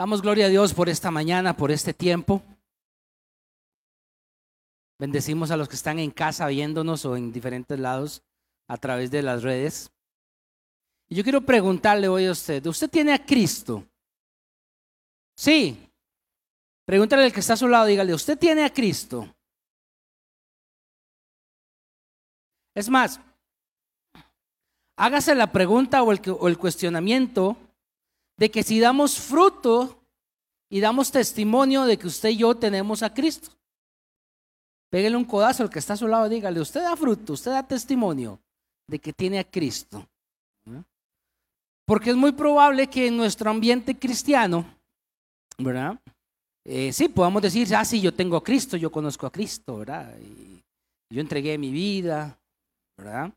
Damos gloria a Dios por esta mañana, por este tiempo. Bendecimos a los que están en casa viéndonos o en diferentes lados a través de las redes. Y yo quiero preguntarle hoy a usted, ¿usted tiene a Cristo? Sí. Pregúntale al que está a su lado, dígale, ¿usted tiene a Cristo? Es más, hágase la pregunta o el, o el cuestionamiento de que si damos fruto y damos testimonio de que usted y yo tenemos a Cristo. Pégale un codazo al que está a su lado dígale, usted da fruto, usted da testimonio de que tiene a Cristo. Porque es muy probable que en nuestro ambiente cristiano, ¿verdad? Eh, sí, podamos decir, ah, sí, yo tengo a Cristo, yo conozco a Cristo, ¿verdad? Y yo entregué mi vida, ¿verdad?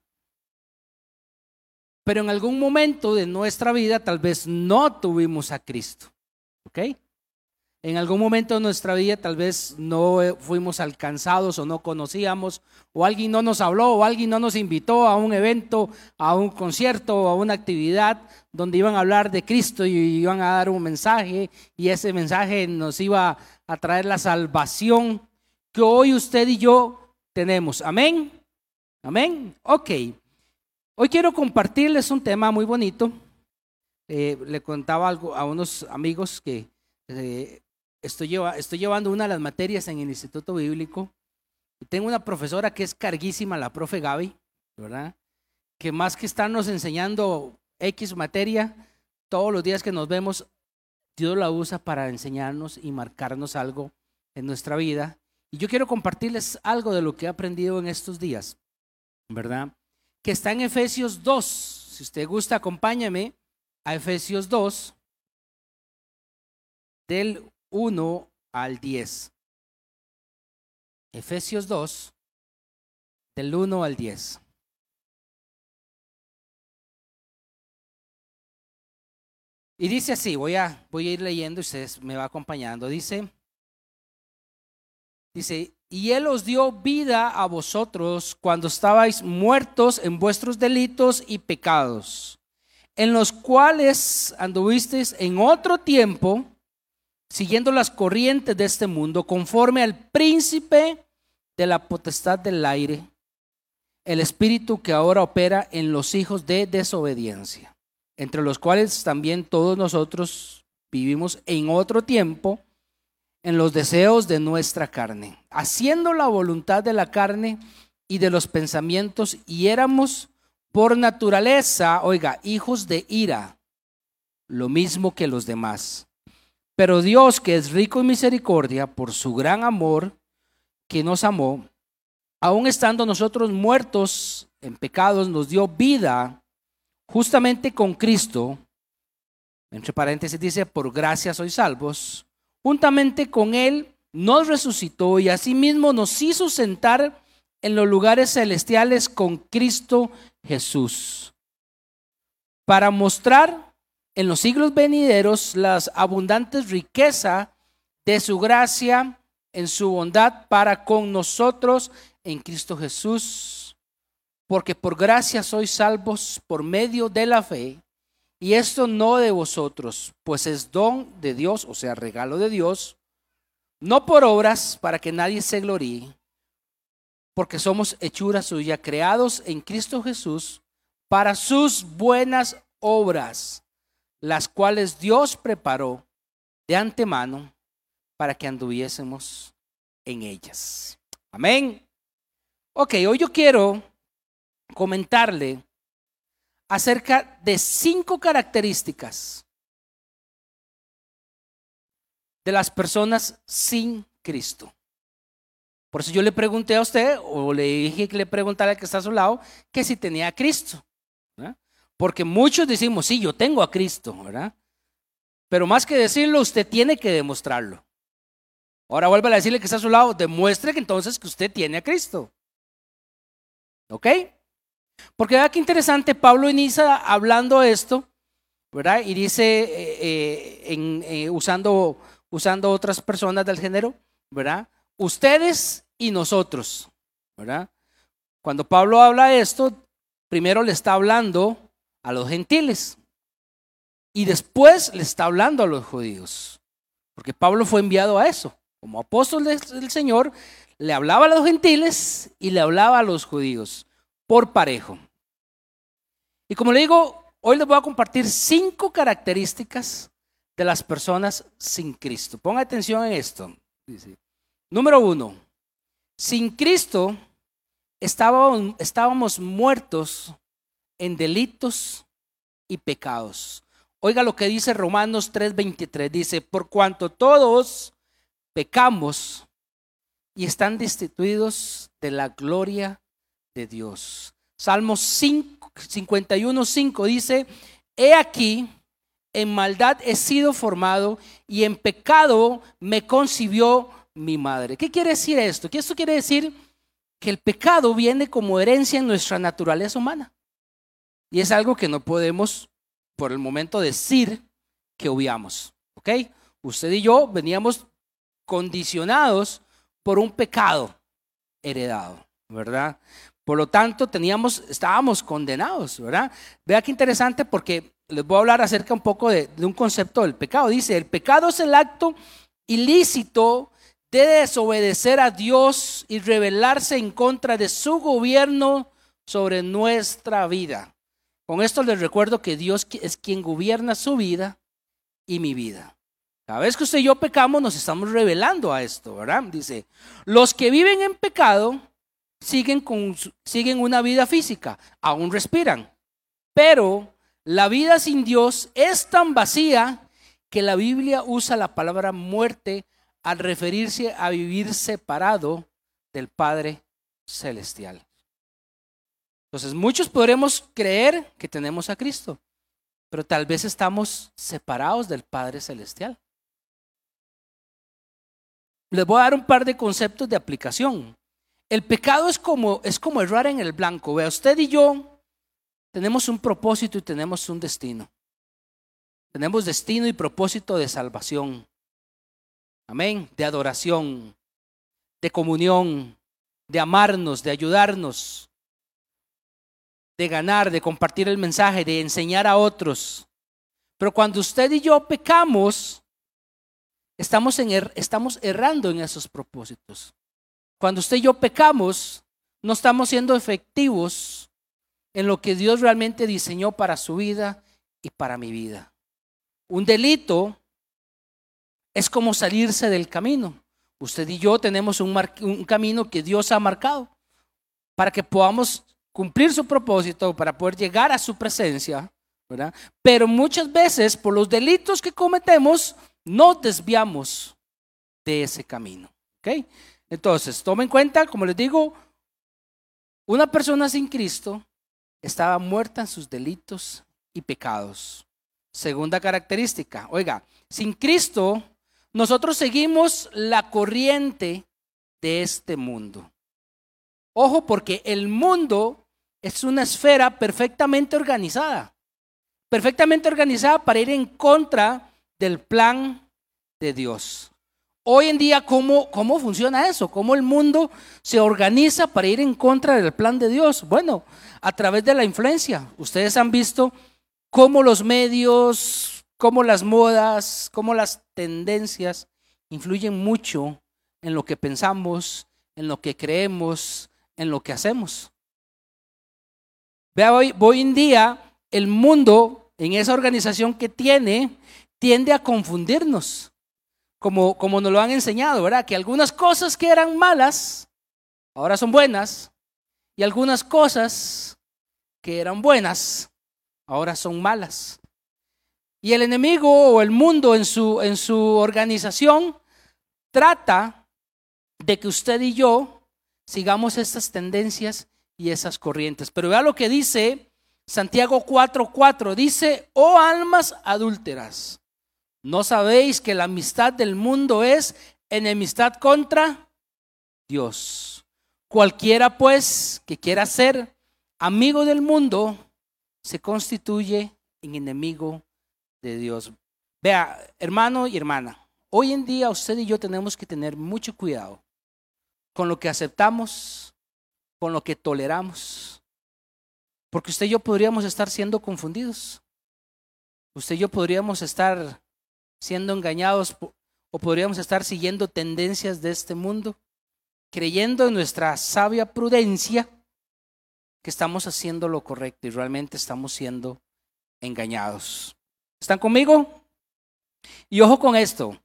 Pero en algún momento de nuestra vida tal vez no tuvimos a Cristo. ¿Ok? En algún momento de nuestra vida tal vez no eh, fuimos alcanzados o no conocíamos, o alguien no nos habló, o alguien no nos invitó a un evento, a un concierto, a una actividad donde iban a hablar de Cristo y iban a dar un mensaje, y ese mensaje nos iba a traer la salvación que hoy usted y yo tenemos. Amén. Amén. Ok. Hoy quiero compartirles un tema muy bonito. Eh, le contaba algo a unos amigos que eh, estoy, llevando una de las materias en el Instituto Bíblico y tengo una profesora que es carguísima, la profe Gaby, ¿verdad? Que más que estarnos enseñando X materia, todos los días que nos vemos, Dios la usa para enseñarnos y marcarnos algo en nuestra vida. Y yo quiero compartirles algo de lo que he aprendido en estos días, ¿verdad? Que está en Efesios 2. Si usted gusta, acompáñame a Efesios 2, del 1 al 10. Efesios 2, del 1 al 10. Y dice así, voy a, voy a ir leyendo y ustedes me va acompañando. Dice, dice, y Él os dio vida a vosotros cuando estabais muertos en vuestros delitos y pecados, en los cuales anduvisteis en otro tiempo, siguiendo las corrientes de este mundo, conforme al príncipe de la potestad del aire, el espíritu que ahora opera en los hijos de desobediencia, entre los cuales también todos nosotros vivimos en otro tiempo en los deseos de nuestra carne, haciendo la voluntad de la carne y de los pensamientos, y éramos por naturaleza, oiga, hijos de ira, lo mismo que los demás. Pero Dios, que es rico en misericordia, por su gran amor, que nos amó, aun estando nosotros muertos en pecados, nos dio vida justamente con Cristo. Entre paréntesis dice, por gracia sois salvos juntamente con Él nos resucitó y asimismo nos hizo sentar en los lugares celestiales con Cristo Jesús, para mostrar en los siglos venideros las abundantes riquezas de su gracia en su bondad para con nosotros en Cristo Jesús. Porque por gracia sois salvos por medio de la fe. Y esto no de vosotros, pues es don de Dios, o sea, regalo de Dios, no por obras para que nadie se gloríe, porque somos hechura suya, creados en Cristo Jesús para sus buenas obras, las cuales Dios preparó de antemano para que anduviésemos en ellas. Amén. Ok, hoy yo quiero comentarle acerca de cinco características de las personas sin Cristo. Por eso yo le pregunté a usted, o le dije que le preguntara al que está a su lado, que si tenía a Cristo. Porque muchos decimos, sí, yo tengo a Cristo, ¿verdad? Pero más que decirlo, usted tiene que demostrarlo. Ahora vuelve a decirle que está a su lado, demuestre que entonces que usted tiene a Cristo. ¿Ok? Porque vea qué interesante, Pablo inicia hablando esto, ¿verdad? Y dice, eh, eh, eh, usando, usando otras personas del género, ¿verdad? Ustedes y nosotros, ¿verdad? Cuando Pablo habla esto, primero le está hablando a los gentiles. Y después le está hablando a los judíos, porque Pablo fue enviado a eso. Como apóstol del Señor, le hablaba a los gentiles y le hablaba a los judíos, por parejo. Y como le digo, hoy les voy a compartir cinco características de las personas sin Cristo. Ponga atención en esto. Número uno, sin Cristo estábamos, estábamos muertos en delitos y pecados. Oiga lo que dice Romanos 3:23. Dice, por cuanto todos pecamos y están destituidos de la gloria de Dios. Salmos 51:5 dice, he aquí, en maldad he sido formado y en pecado me concibió mi madre. ¿Qué quiere decir esto? Que esto quiere decir que el pecado viene como herencia en nuestra naturaleza humana. Y es algo que no podemos por el momento decir que obviamos. ¿Ok? Usted y yo veníamos condicionados por un pecado heredado, ¿verdad? Por lo tanto, teníamos, estábamos condenados, ¿verdad? Vea qué interesante porque les voy a hablar acerca un poco de, de un concepto del pecado. Dice, el pecado es el acto ilícito de desobedecer a Dios y rebelarse en contra de su gobierno sobre nuestra vida. Con esto les recuerdo que Dios es quien gobierna su vida y mi vida. Cada vez que usted y yo pecamos, nos estamos revelando a esto, ¿verdad? Dice, los que viven en pecado siguen, con, siguen una vida física, aún respiran, pero la vida sin Dios es tan vacía que la Biblia usa la palabra muerte al referirse a vivir separado del Padre Celestial. Entonces, muchos podremos creer que tenemos a Cristo, pero tal vez estamos separados del Padre Celestial. Les voy a dar un par de conceptos de aplicación. El pecado es como, es como errar en el blanco. Vea, usted y yo tenemos un propósito y tenemos un destino. Tenemos destino y propósito de salvación. Amén. De adoración, de comunión, de amarnos, de ayudarnos, de ganar, de compartir el mensaje, de enseñar a otros. Pero cuando usted y yo pecamos, estamos, en er, estamos errando en esos propósitos. Cuando usted y yo pecamos, no estamos siendo efectivos en lo que Dios realmente diseñó para su vida y para mi vida. Un delito es como salirse del camino. Usted y yo tenemos un, camino que Dios ha marcado para que podamos cumplir su propósito, para poder llegar a su presencia, ¿verdad? Pero muchas veces por los delitos que cometemos, no desviamos de ese camino. ¿Ok? Entonces, tomen en cuenta, como les digo, una persona sin Cristo estaba muerta en sus delitos y pecados. Segunda característica, oiga, sin Cristo nosotros seguimos la corriente de este mundo. Ojo, porque el mundo es una esfera perfectamente organizada, perfectamente organizada para ir en contra del plan de Dios. Hoy en día, ¿cómo, ¿cómo funciona eso? ¿Cómo el mundo se organiza para ir en contra del plan de Dios? Bueno, a través de la influencia. Ustedes han visto cómo los medios, cómo las modas, cómo las tendencias influyen mucho en lo que pensamos, en lo que creemos, en lo que hacemos. Vea, hoy, hoy en día el mundo, en esa organización que tiene, tiende a confundirnos, como, como nos lo han enseñado, ¿verdad? Que algunas cosas que eran malas, ahora son buenas, y algunas cosas que eran buenas, ahora son malas. Y el enemigo o el mundo en su, en su organización trata de que usted y yo sigamos estas tendencias y esas corrientes. Pero vea lo que dice Santiago 4:4. Dice, oh almas adúlteras, ¿No sabéis que la amistad del mundo es enemistad contra Dios? Cualquiera pues que quiera ser amigo del mundo se constituye en enemigo de Dios. Vea, hermano y hermana, hoy en día usted y yo tenemos que tener mucho cuidado con lo que aceptamos, con lo que toleramos, porque usted y yo podríamos estar siendo confundidos. usted y yo podríamos estar siendo engañados o podríamos estar siguiendo tendencias de este mundo, creyendo en nuestra sabia prudencia que estamos haciendo lo correcto y realmente estamos siendo engañados. ¿Están conmigo? Y ojo con esto,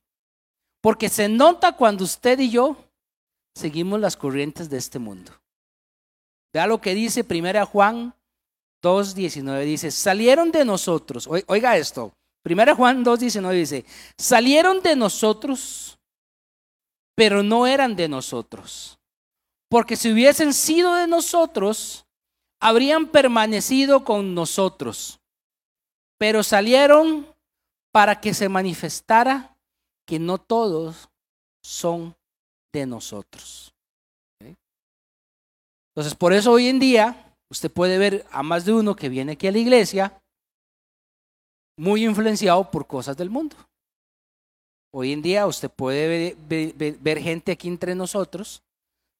porque se nota cuando usted y yo seguimos las corrientes de este mundo. Vea lo que dice 1 Juan 2.19, dice, salieron de nosotros, oiga esto, 1 Juan 2.19 dice, salieron de nosotros, pero no eran de nosotros, porque si hubiesen sido de nosotros, habrían permanecido con nosotros, pero salieron para que se manifestara que no todos son de nosotros. Entonces, por eso hoy en día usted puede ver a más de uno que viene aquí a la iglesia muy influenciado por cosas del mundo. Hoy en día usted puede ver, gente aquí entre nosotros,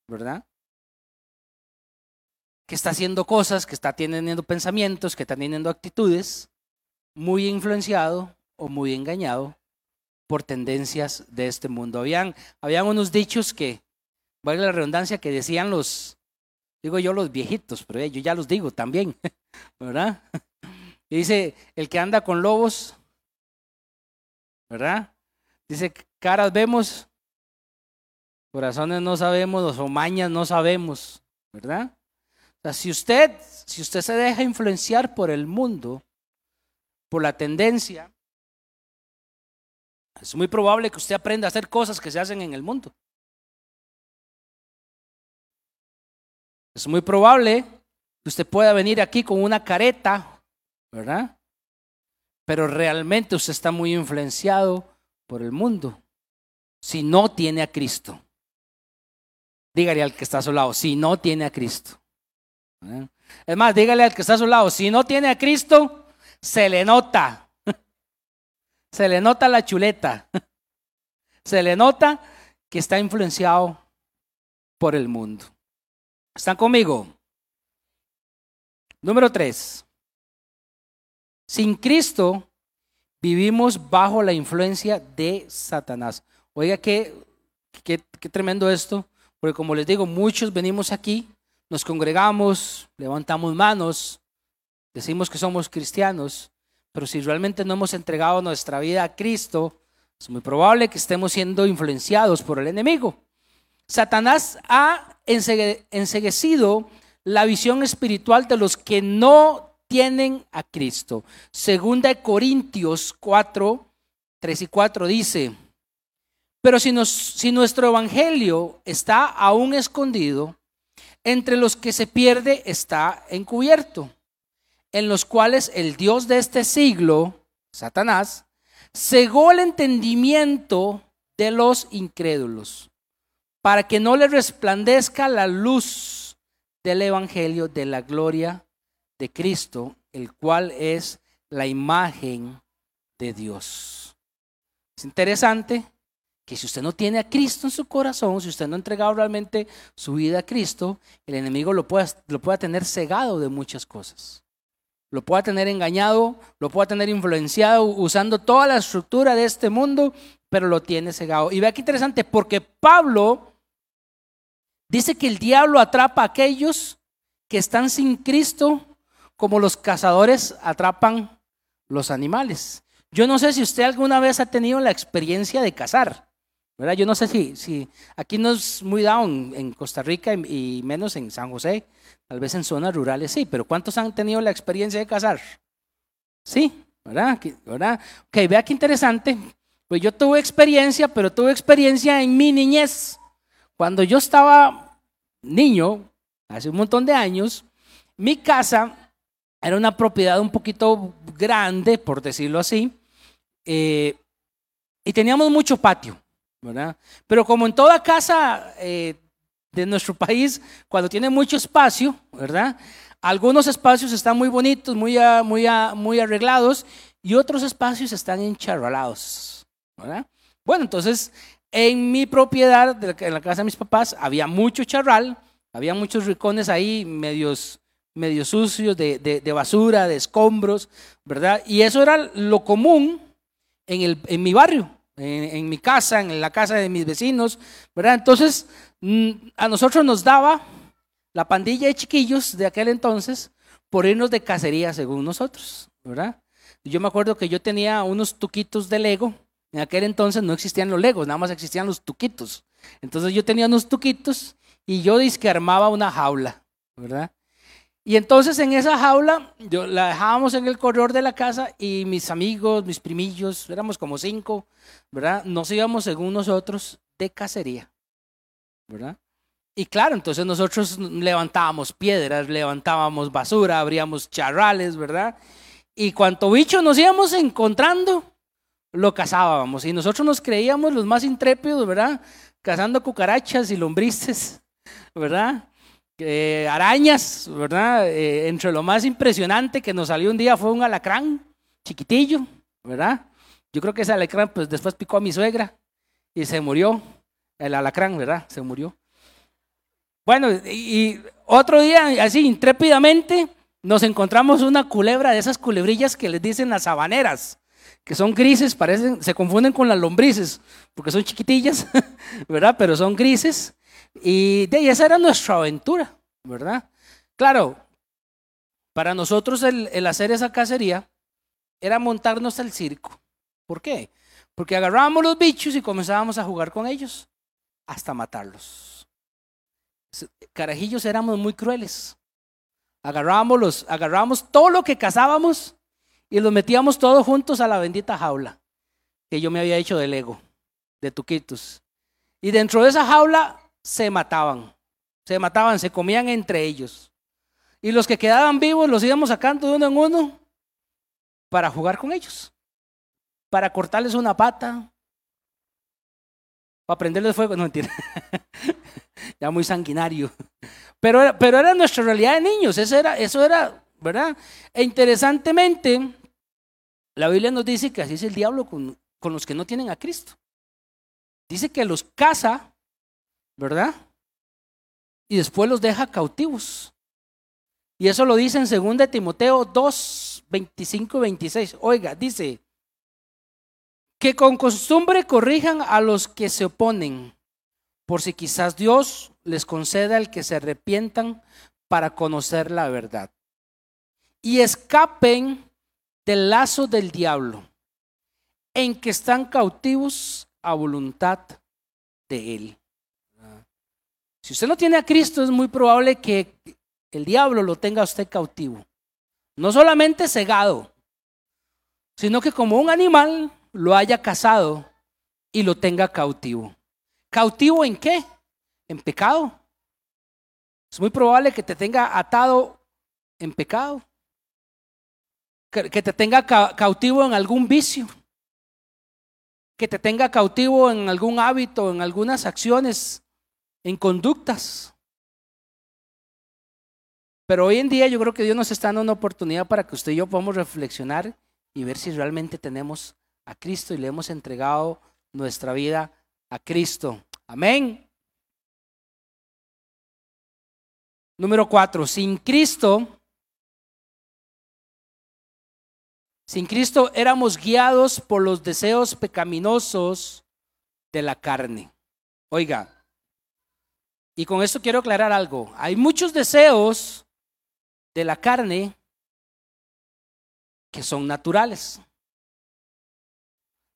¿verdad? Que está haciendo cosas, que está teniendo pensamientos, que está teniendo actitudes, muy influenciado o muy engañado por tendencias de este mundo. Habían, habían unos dichos que, vale la redundancia, que decían los, digo yo los viejitos, pero yo ya los digo también, ¿verdad? Y dice, el que anda con lobos, ¿verdad? Dice, caras vemos, corazones no sabemos, o mañas no sabemos, ¿verdad? O sea, si usted, si usted se deja influenciar por el mundo, por la tendencia, es muy probable que usted aprenda a hacer cosas que se hacen en el mundo. Es muy probable que usted pueda venir aquí con una careta, ¿verdad? Pero realmente usted está muy influenciado por el mundo. Si no tiene a Cristo. Dígale al que está a su lado, si no tiene a Cristo. Es más, dígale al que está a su lado, si no tiene a Cristo, se le nota. Se le nota la chuleta. Se le nota que está influenciado por el mundo. ¿Están conmigo? Número tres. Sin Cristo vivimos bajo la influencia de Satanás. Oiga, qué, qué, qué tremendo esto, porque como les digo, muchos venimos aquí, nos congregamos, levantamos manos, decimos que somos cristianos, pero si realmente no hemos entregado nuestra vida a Cristo, es muy probable que estemos siendo influenciados por el enemigo. Satanás ha enseguecido la visión espiritual de los que no tienen a Cristo. Segunda de Corintios 4, 3 y 4 dice, pero si, si nuestro evangelio está aún escondido, entre los que se pierde está encubierto en los cuales el Dios de este siglo, Satanás, cegó el entendimiento de los incrédulos, para que no le resplandezca la luz del Evangelio de la gloria de Cristo, el cual es la imagen de Dios. Es interesante que si usted no tiene a Cristo en su corazón, si usted no ha entregado realmente su vida a Cristo, el enemigo lo pueda, lo pueda tener cegado de muchas cosas lo pueda tener engañado, lo pueda tener influenciado usando toda la estructura de este mundo, pero lo tiene cegado. Y vea qué interesante, porque Pablo dice que el diablo atrapa a aquellos que están sin Cristo como los cazadores atrapan los animales. Yo no sé si usted alguna vez ha tenido la experiencia de cazar. ¿verdad? Yo no sé si, si aquí no es muy down en Costa Rica y menos en San José, Tal vez en zonas rurales sí, pero ¿cuántos han tenido la experiencia de cazar? Sí, ¿verdad? ¿verdad? Ok, vea qué interesante. Pues yo tuve experiencia, pero tuve experiencia en mi niñez. Cuando yo estaba niño, hace un montón de años, mi casa era una propiedad un poquito grande, por decirlo así, eh, y teníamos mucho patio, ¿verdad? Pero como en toda casa eh, de nuestro país, cuando tiene mucho espacio, ¿verdad? Algunos espacios están muy bonitos, muy, muy, muy arreglados, y otros espacios están encharralados, ¿verdad? Bueno, entonces, en mi propiedad, en la casa de mis papás, había mucho charral, había muchos rincones ahí medios, medio sucios de, basura, de escombros, ¿verdad? Y eso era lo común en, el, en mi barrio, en, mi casa, en la casa de mis vecinos, ¿verdad? Entonces, mm, a nosotros nos daba la pandilla de chiquillos de aquel entonces por irnos de cacería, según nosotros, ¿verdad? Yo me acuerdo que yo tenía unos tuquitos de Lego. En aquel entonces no existían los Legos, nada más existían los tuquitos. Entonces yo tenía unos tuquitos y yo que armaba una jaula, ¿verdad? Y entonces en esa jaula, yo la dejábamos en el corredor de la casa y mis amigos, mis primillos, éramos como cinco, ¿verdad? Nos íbamos según nosotros de cacería, ¿verdad? Y claro, entonces nosotros levantábamos piedras, levantábamos basura, abríamos charrales, ¿verdad? Y cuanto bicho nos íbamos encontrando, lo cazábamos. Y nosotros nos creíamos los más intrépidos, ¿verdad? Cazando cucarachas y lombrices, ¿verdad? Arañas, ¿verdad? Eh, entre lo más impresionante que nos salió un día fue un alacrán chiquitillo, ¿verdad? Yo creo que ese alacrán pues después picó a mi suegra y se murió. El alacrán, ¿verdad? Se murió. Bueno, y otro día, así intrépidamente, nos encontramos una culebra de esas culebrillas que les dicen las sabaneras, que son grises, parecen, se confunden con las lombrices, porque son chiquitillas, ¿verdad? Pero son grises. Y de esa era nuestra aventura, ¿verdad? Claro, para nosotros el, hacer esa cacería era montarnos al circo. ¿Por qué? Porque agarrábamos los bichos y comenzábamos a jugar con ellos hasta matarlos. Carajillos éramos muy crueles. Agarrábamos, los, agarrábamos todo lo que cazábamos y los metíamos todos juntos a la bendita jaula que yo me había hecho de Lego, de tuquitos. Y dentro de esa jaula se mataban, se mataban, se comían entre ellos. Y los que quedaban vivos los íbamos sacando de uno en uno para jugar con ellos, para cortarles una pata, para prenderles fuego, no mentira, ya muy sanguinario. Pero, pero era nuestra realidad de niños, eso era, eso era, ¿verdad? E interesantemente, la Biblia nos dice que así es el diablo con, con los que no tienen a Cristo. Dice que los caza ¿verdad? Y después los deja cautivos. Y eso lo dice en 2 Timoteo 2, 25 y 26. Oiga, dice, que con costumbre corrijan a los que se oponen, por si quizás Dios les conceda el que se arrepientan para conocer la verdad. Y escapen del lazo del diablo, en que están cautivos a voluntad de él. Si usted no tiene a Cristo, es muy probable que el diablo lo tenga a usted cautivo. No solamente cegado, sino que como un animal lo haya cazado y lo tenga cautivo. ¿Cautivo en qué? En pecado. Es muy probable que te tenga atado en pecado. Que te tenga cautivo en algún vicio. Que te tenga cautivo en algún hábito, en algunas acciones en conductas. Pero hoy en día yo creo que Dios nos está dando una oportunidad para que usted y yo podamos reflexionar y ver si realmente tenemos a Cristo y le hemos entregado nuestra vida a Cristo. Amén. Número cuatro, sin Cristo, sin Cristo éramos guiados por los deseos pecaminosos de la carne. Oiga, y con esto quiero aclarar algo. Hay muchos deseos de la carne que son naturales.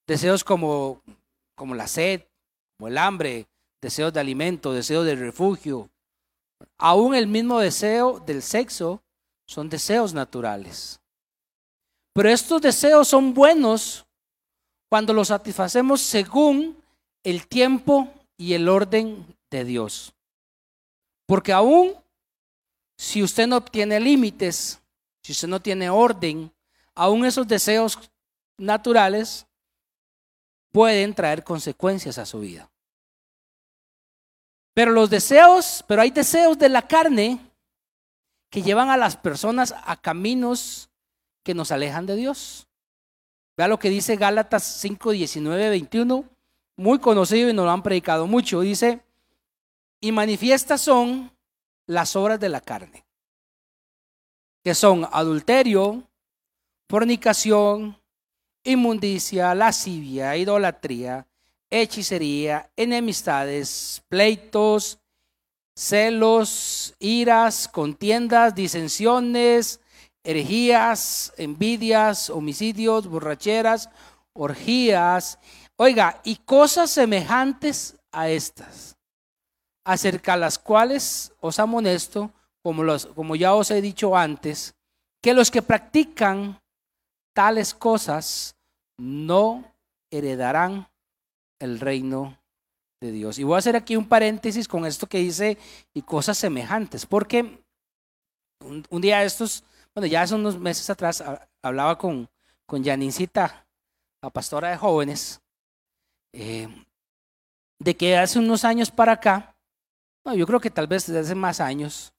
Deseos como, como la sed, como el hambre, deseos de alimento, deseos de refugio. Aún el mismo deseo del sexo son deseos naturales. Pero estos deseos son buenos cuando los satisfacemos según el tiempo y el orden de Dios. Porque aún si usted no tiene límites, si usted no tiene orden, aún esos deseos naturales pueden traer consecuencias a su vida. Pero los deseos, pero hay deseos de la carne que llevan a las personas a caminos que nos alejan de Dios. Vea lo que dice Gálatas 5, 19, 21, muy conocido y nos lo han predicado mucho. Dice, y manifiestas son las obras de la carne. que son adulterio, fornicación, inmundicia, lascivia, idolatría, hechicería, enemistades, pleitos, celos, iras, contiendas, disensiones, herejías, envidias, homicidios, borracheras, orgías, oiga, y cosas semejantes a estas, acerca las cuales os amonesto, como, los, como ya os he dicho antes, que los que practican tales cosas no heredarán el reino de Dios. Y voy a hacer aquí un paréntesis con esto que dice y cosas semejantes, porque un, día estos, bueno, ya hace unos meses atrás hablaba con, con Janincita, la pastora de jóvenes, eh, de que hace unos años para acá, yo creo que tal vez desde hace más años,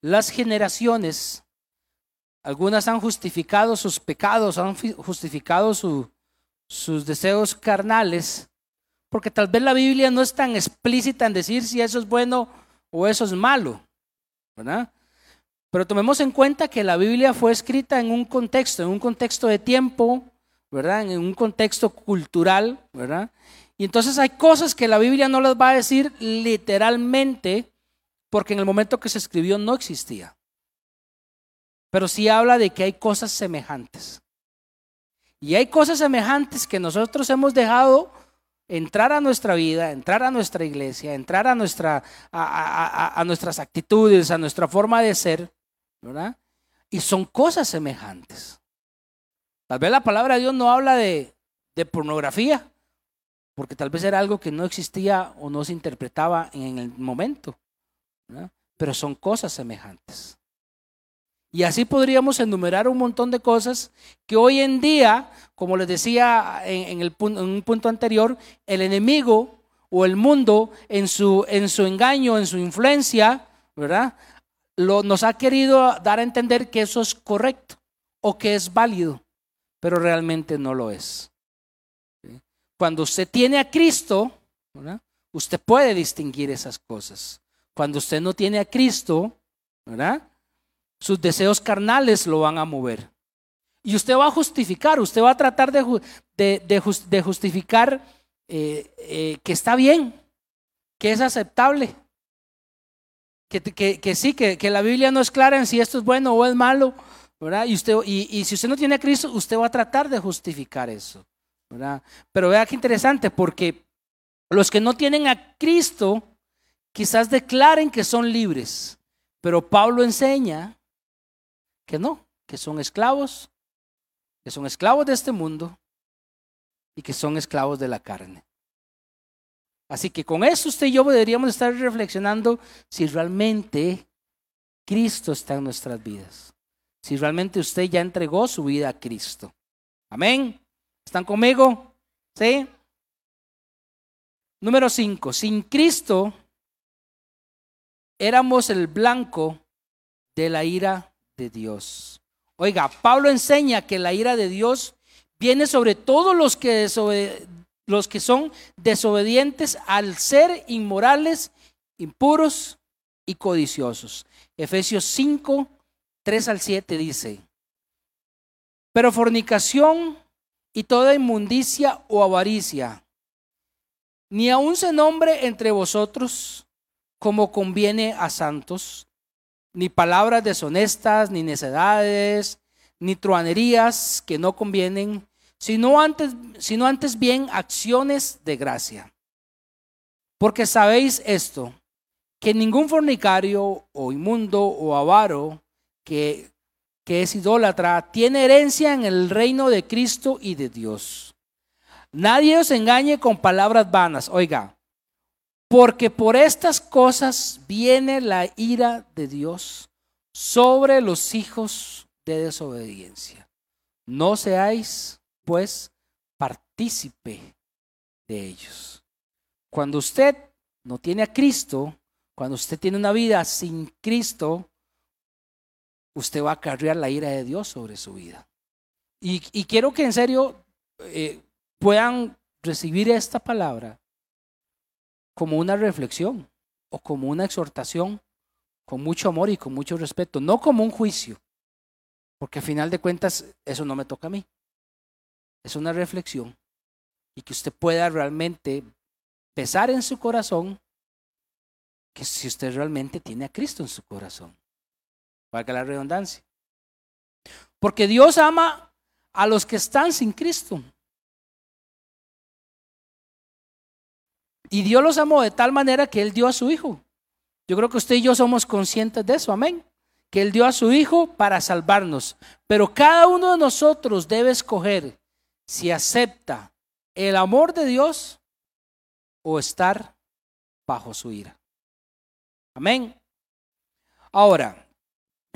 las generaciones, algunas han justificado sus pecados, han justificado sus deseos carnales, porque tal vez la Biblia no es tan explícita en decir si eso es bueno o eso es malo, ¿verdad? Pero tomemos en cuenta que la Biblia fue escrita en un contexto, en un contexto de tiempo, ¿verdad? En un contexto cultural, ¿verdad? Y entonces hay cosas que la Biblia no las va a decir literalmente porque en el momento que se escribió no existía. Pero sí habla de que hay cosas semejantes. Y hay cosas semejantes que nosotros hemos dejado entrar a nuestra vida, entrar a nuestra iglesia, entrar a, nuestra, a, nuestras actitudes, a nuestra forma de ser, ¿verdad? Y son cosas semejantes. Tal vez la palabra de Dios no habla de, de pornografía, porque tal vez era algo que no existía o no se interpretaba en el momento, pero son cosas semejantes. Y así podríamos enumerar un montón de cosas que hoy en día, como les decía en, el, un punto anterior, el enemigo o el mundo en su, en su engaño, en su influencia, ¿verdad? Lo, nos ha querido dar a entender que eso es correcto o que es válido, pero realmente no lo es. Cuando usted tiene a Cristo, usted puede distinguir esas cosas. Cuando usted no tiene a Cristo, sus deseos carnales lo van a mover. Y usted va a justificar, usted va a tratar de, justificar eh, eh, que está bien, que es aceptable, que, sí, que, la Biblia no es clara en si esto es bueno o es malo, y, si usted no tiene a Cristo, usted va a tratar de justificar eso, Pero vea qué interesante, porque los que no tienen a Cristo quizás declaren que son libres, pero Pablo enseña que no, que son esclavos, que son esclavos de este mundo y que son esclavos de la carne. Así que con eso usted y yo deberíamos estar reflexionando si realmente Cristo está en nuestras vidas. Si realmente usted ya entregó su vida a Cristo. Amén. ¿Están conmigo? ¿Sí? Número 5. Sin Cristo éramos el blanco de la ira de Dios. Oiga, Pablo enseña que la ira de Dios viene sobre todos los que, los que son desobedientes al ser inmorales, impuros y codiciosos. Efesios 5, 3 al 7 dice, pero fornicación y toda inmundicia o avaricia, ni aun se nombre entre vosotros como conviene a santos ni palabras deshonestas, ni necedades, ni truanerías que no convienen, sino antes, sino antes bien acciones de gracia. Porque sabéis esto, que ningún fornicario o inmundo o avaro que, que es idólatra tiene herencia en el reino de Cristo y de Dios. Nadie os engañe con palabras vanas. Oiga, porque por estas cosas viene la ira de Dios sobre los hijos de desobediencia. No seáis, pues, partícipe de ellos. Cuando usted no tiene a Cristo, cuando usted tiene una vida sin Cristo, usted va a cargar la ira de Dios sobre su vida. Y, quiero que en serio eh, puedan recibir esta palabra como una reflexión o como una exhortación con mucho amor y con mucho respeto, no como un juicio, Porque al final de cuentas eso no me toca a mí. Es una reflexión y que usted pueda realmente pesar en su corazón que si usted realmente tiene a Cristo en su corazón. Valga la redundancia. Porque Dios ama a los que están sin Cristo. Y Dios los amó de tal manera que Él dio a su Hijo. Yo creo que usted y yo somos conscientes de eso, amén. Que Él dio a su Hijo para salvarnos. Pero cada uno de nosotros debe escoger si acepta el amor de Dios o estar bajo su ira. Amén. Ahora,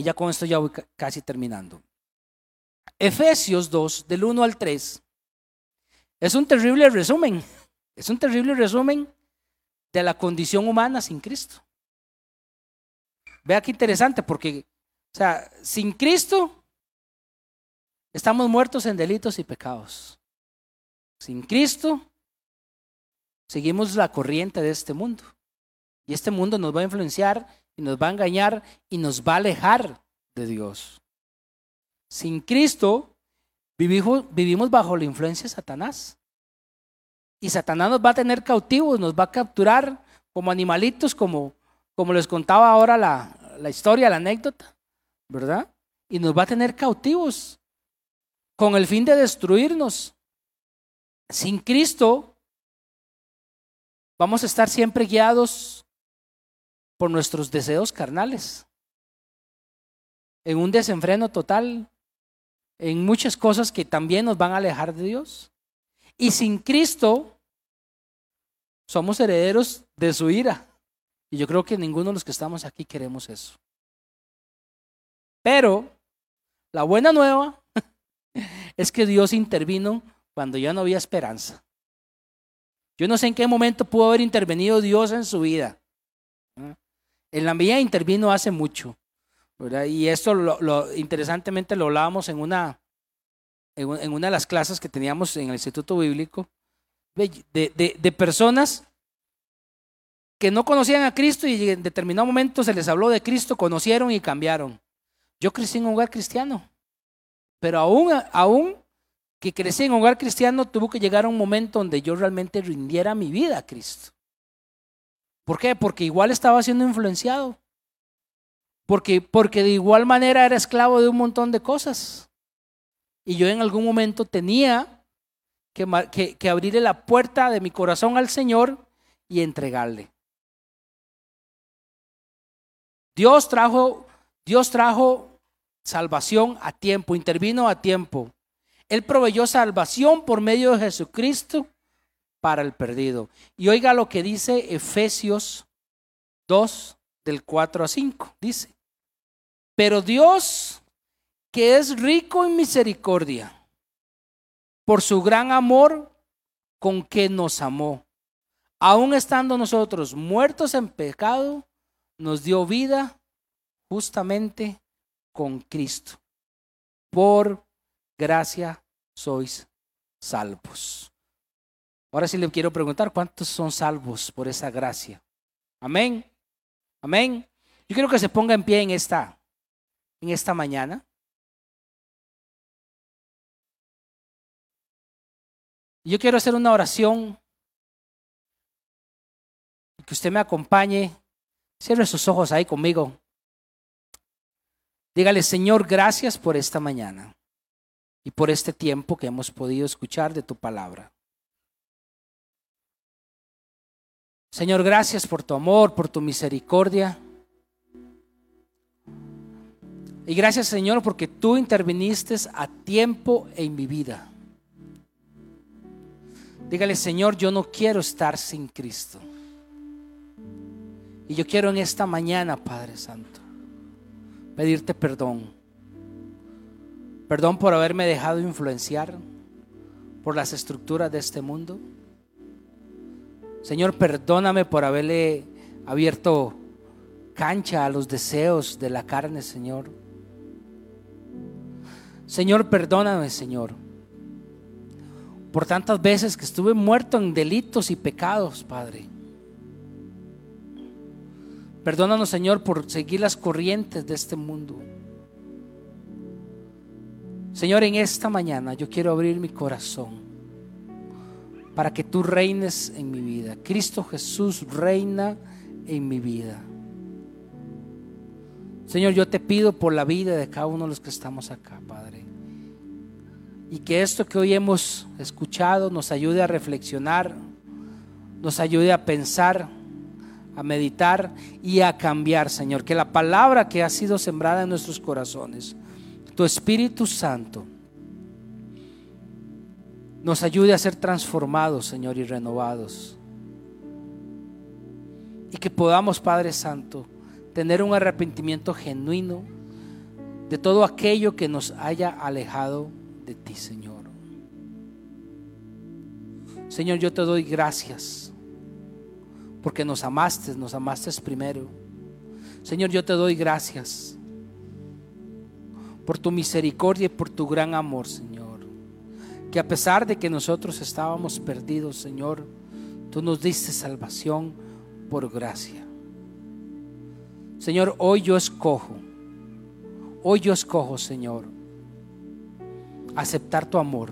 ya con esto ya voy casi terminando. Efesios 2, del 1 al 3, es un terrible resumen. Es un terrible resumen de la condición humana sin Cristo. Vea qué interesante, porque, o sea, sin Cristo estamos muertos en delitos y pecados. Sin Cristo seguimos la corriente de este mundo. Y este mundo nos va a influenciar y nos va a engañar y nos va a alejar de Dios. Sin Cristo vivimos, bajo la influencia de Satanás. Y Satanás nos va a tener cautivos, nos va a capturar como animalitos, como, como les contaba ahora la, la historia, la anécdota, ¿verdad? Y nos va a tener cautivos con el fin de destruirnos. Sin Cristo vamos a estar siempre guiados por nuestros deseos carnales, en un desenfreno total, en muchas cosas que también nos van a alejar de Dios. Y sin Cristo somos herederos de su ira. Y yo creo que ninguno de los que estamos aquí queremos eso. Pero la buena nueva es que Dios intervino cuando ya no había esperanza. Yo no sé en qué momento pudo haber intervenido Dios en su vida. En la mía intervino hace mucho. Y esto lo, interesantemente lo hablábamos en una, en una de las clases que teníamos en el Instituto Bíblico, de, de personas que no conocían a Cristo y en determinado momento se les habló de Cristo, conocieron y cambiaron. Yo crecí en un hogar cristiano, pero aún, aún que crecí en un hogar cristiano, tuvo que llegar a un momento donde yo realmente rindiera mi vida a Cristo. ¿Por qué? Porque igual estaba siendo influenciado. Porque, porque de igual manera era esclavo de un montón de cosas. Y yo en algún momento tenía que, que, que abrirle la puerta de mi corazón al Señor y entregarle. Dios trajo, Dios trajo salvación a tiempo, intervino a tiempo. Él proveyó salvación por medio de Jesucristo para el perdido. Y oiga lo que dice Efesios 2 del 4 a 5. Dice, pero Dios, que es rico en misericordia, por su gran amor con que nos amó, aun estando nosotros muertos en pecado, nos dio vida justamente con Cristo. Por gracia sois salvos. Ahora sí le quiero preguntar, ¿cuántos son salvos por esa gracia? Amén. Amén. Yo quiero que se ponga en pie en esta, en esta mañana. Yo quiero hacer una oración. Que usted me acompañe Cierre sus ojos ahí conmigo. Dígale, Señor, gracias por esta mañana y por este tiempo que hemos podido escuchar de tu palabra. Señor, gracias por tu amor, por tu misericordia. Y gracias, Señor, porque tú interviniste a tiempo en mi vida. Dígale, Señor, yo no quiero estar sin Cristo. Y yo quiero en esta mañana, Padre Santo, pedirte perdón. Perdón por haberme dejado influenciar por las estructuras de este mundo. Señor, perdóname por haberle abierto cancha a los deseos de la carne, Señor. Señor, perdóname, Señor, por tantas veces que estuve muerto en delitos y pecados, Padre. Perdónanos, Señor, por seguir las corrientes de este mundo. Señor, en esta mañana yo quiero abrir mi corazón para que tú reines en mi vida. Cristo Jesús reina en mi vida. Señor, yo te pido por la vida de cada uno de los que estamos acá, Padre. Y que esto que hoy hemos escuchado nos ayude a reflexionar, nos ayude a pensar, a meditar y a cambiar, Señor. Que la palabra que ha sido sembrada en nuestros corazones, tu Espíritu Santo, nos ayude a ser transformados, Señor, y renovados. Y que podamos, Padre Santo, tener un arrepentimiento genuino de todo aquello que nos haya alejado de ti, Señor. Señor, yo te doy gracias porque nos amaste, nos amaste primero. Señor, yo te doy gracias por tu misericordia y por tu gran amor, Señor. Que a pesar de que nosotros estábamos perdidos, Señor, tú nos diste salvación por gracia. Señor, hoy yo escojo, hoy yo escojo, Señor, aceptar tu amor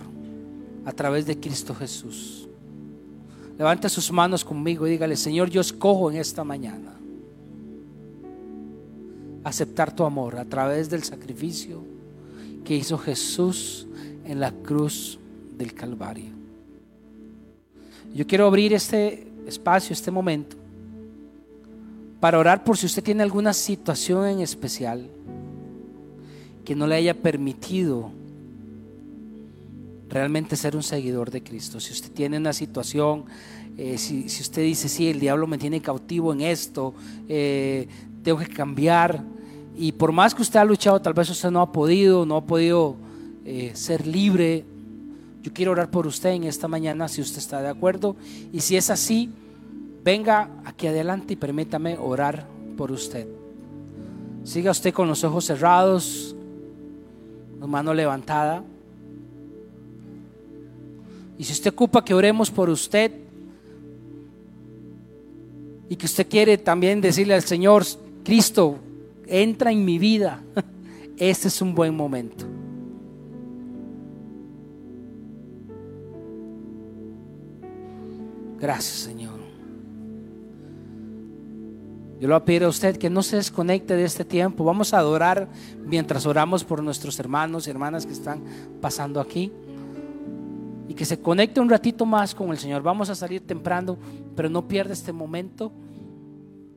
a través de Cristo Jesús. Levante sus manos conmigo y dígale, Señor, yo escojo en esta mañana aceptar tu amor a través del sacrificio que hizo Jesús en la cruz del Calvario. Yo quiero abrir este espacio, este momento para orar por si usted tiene alguna situación en especial que no le haya permitido realmente ser un seguidor de Cristo. Si usted tiene una situación, eh, si, usted dice, sí, el diablo me tiene cautivo en esto, eh, tengo que cambiar, y por más que usted ha luchado, tal vez usted no ha podido, no ha podido eh, ser libre, yo quiero orar por usted en esta mañana si usted está de acuerdo, y si es así, venga aquí adelante y permítame orar por usted. Siga usted con los ojos cerrados, la mano levantada. Y si usted ocupa que oremos por usted y que usted quiere también decirle al Señor, Cristo, entra en mi vida, este es un buen momento. Gracias, Señor. Yo le pido a usted que no se desconecte de este tiempo. Vamos a adorar mientras oramos por nuestros hermanos y hermanas que están pasando aquí. Y que se conecte un ratito más con el Señor. Vamos a salir temprano, pero no pierda este momento.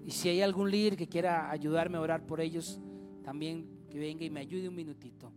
Y si hay algún líder que quiera ayudarme a orar por ellos, también que venga y me ayude un minutito.